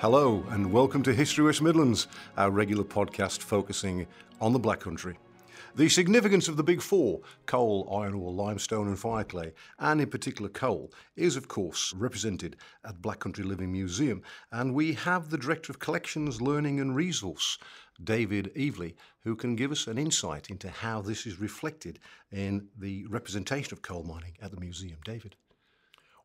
Hello, and welcome to History West Midlands, our regular podcast focusing on the Black Country. The significance of the Big Four coal, iron ore, limestone, and fireclay, and in particular coal, is of course represented at Black Country Living Museum. And we have the Director of Collections, Learning and Resource, David Eveleigh, who can give us an insight into how this is reflected in the representation of coal mining at the museum. David.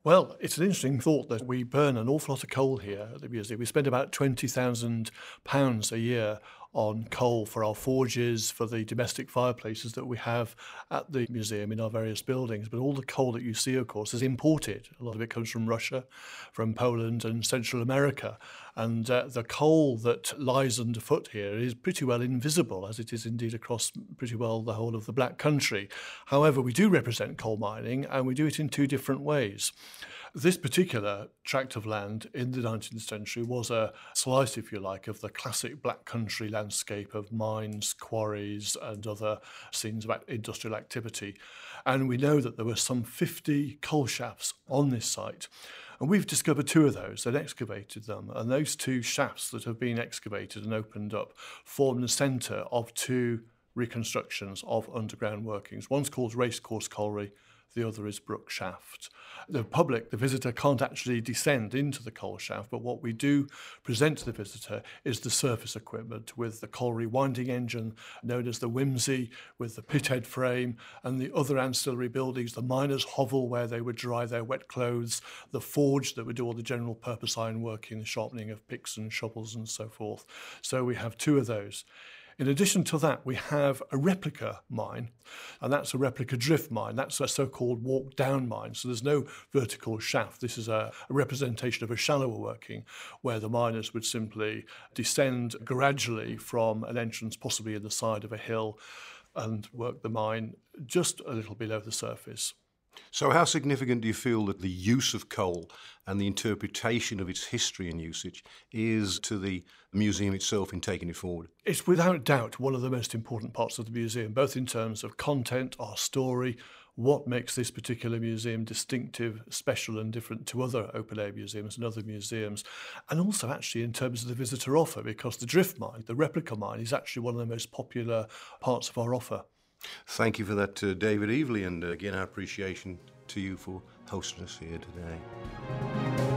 Well, it's an interesting thought that we burn an awful lot of coal here at the museum. We spend about £20,000 a year on coal for our forges, for the domestic fireplaces that we have at the museum in our various buildings. But all the coal that you see, of course, is imported. A lot of it comes from Russia, from Poland, and Central America. And uh, the coal that lies underfoot here is pretty well invisible, as it is indeed across pretty well the whole of the Black Country. However, we do represent coal mining, and we do it in two different ways. This particular tract of land in the 19th century was a slice, if you like, of the classic black country landscape of mines, quarries, and other scenes of industrial activity. And we know that there were some 50 coal shafts on this site. And we've discovered two of those and excavated them. And those two shafts that have been excavated and opened up form the centre of two reconstructions of underground workings. One's called Racecourse Colliery, the other is Brook Shaft. The public, the visitor, can't actually descend into the coal shaft, but what we do present to the visitor is the surface equipment with the colliery winding engine, known as the Whimsy, with the pithead frame, and the other ancillary buildings, the miners' hovel where they would dry their wet clothes, the forge that would do all the general purpose iron working, the sharpening of picks and shovels, and so forth. So we have two of those. In addition to that, we have a replica mine, and that's a replica drift mine. That's a so called walk down mine. So there's no vertical shaft. This is a, a, representation of a shallower working where the miners would simply descend gradually from an entrance, possibly in the side of a hill, and work the mine just a little below the surface. So, how significant do you feel that the use of coal and the interpretation of its history and usage is to the museum itself in taking it forward? It's without doubt one of the most important parts of the museum, both in terms of content, our story, what makes this particular museum distinctive, special, and different to other open air museums and other museums, and also actually in terms of the visitor offer, because the drift mine, the replica mine, is actually one of the most popular parts of our offer. Thank you for that, uh, David Eveleigh, and uh, again, our appreciation to you for hosting us here today.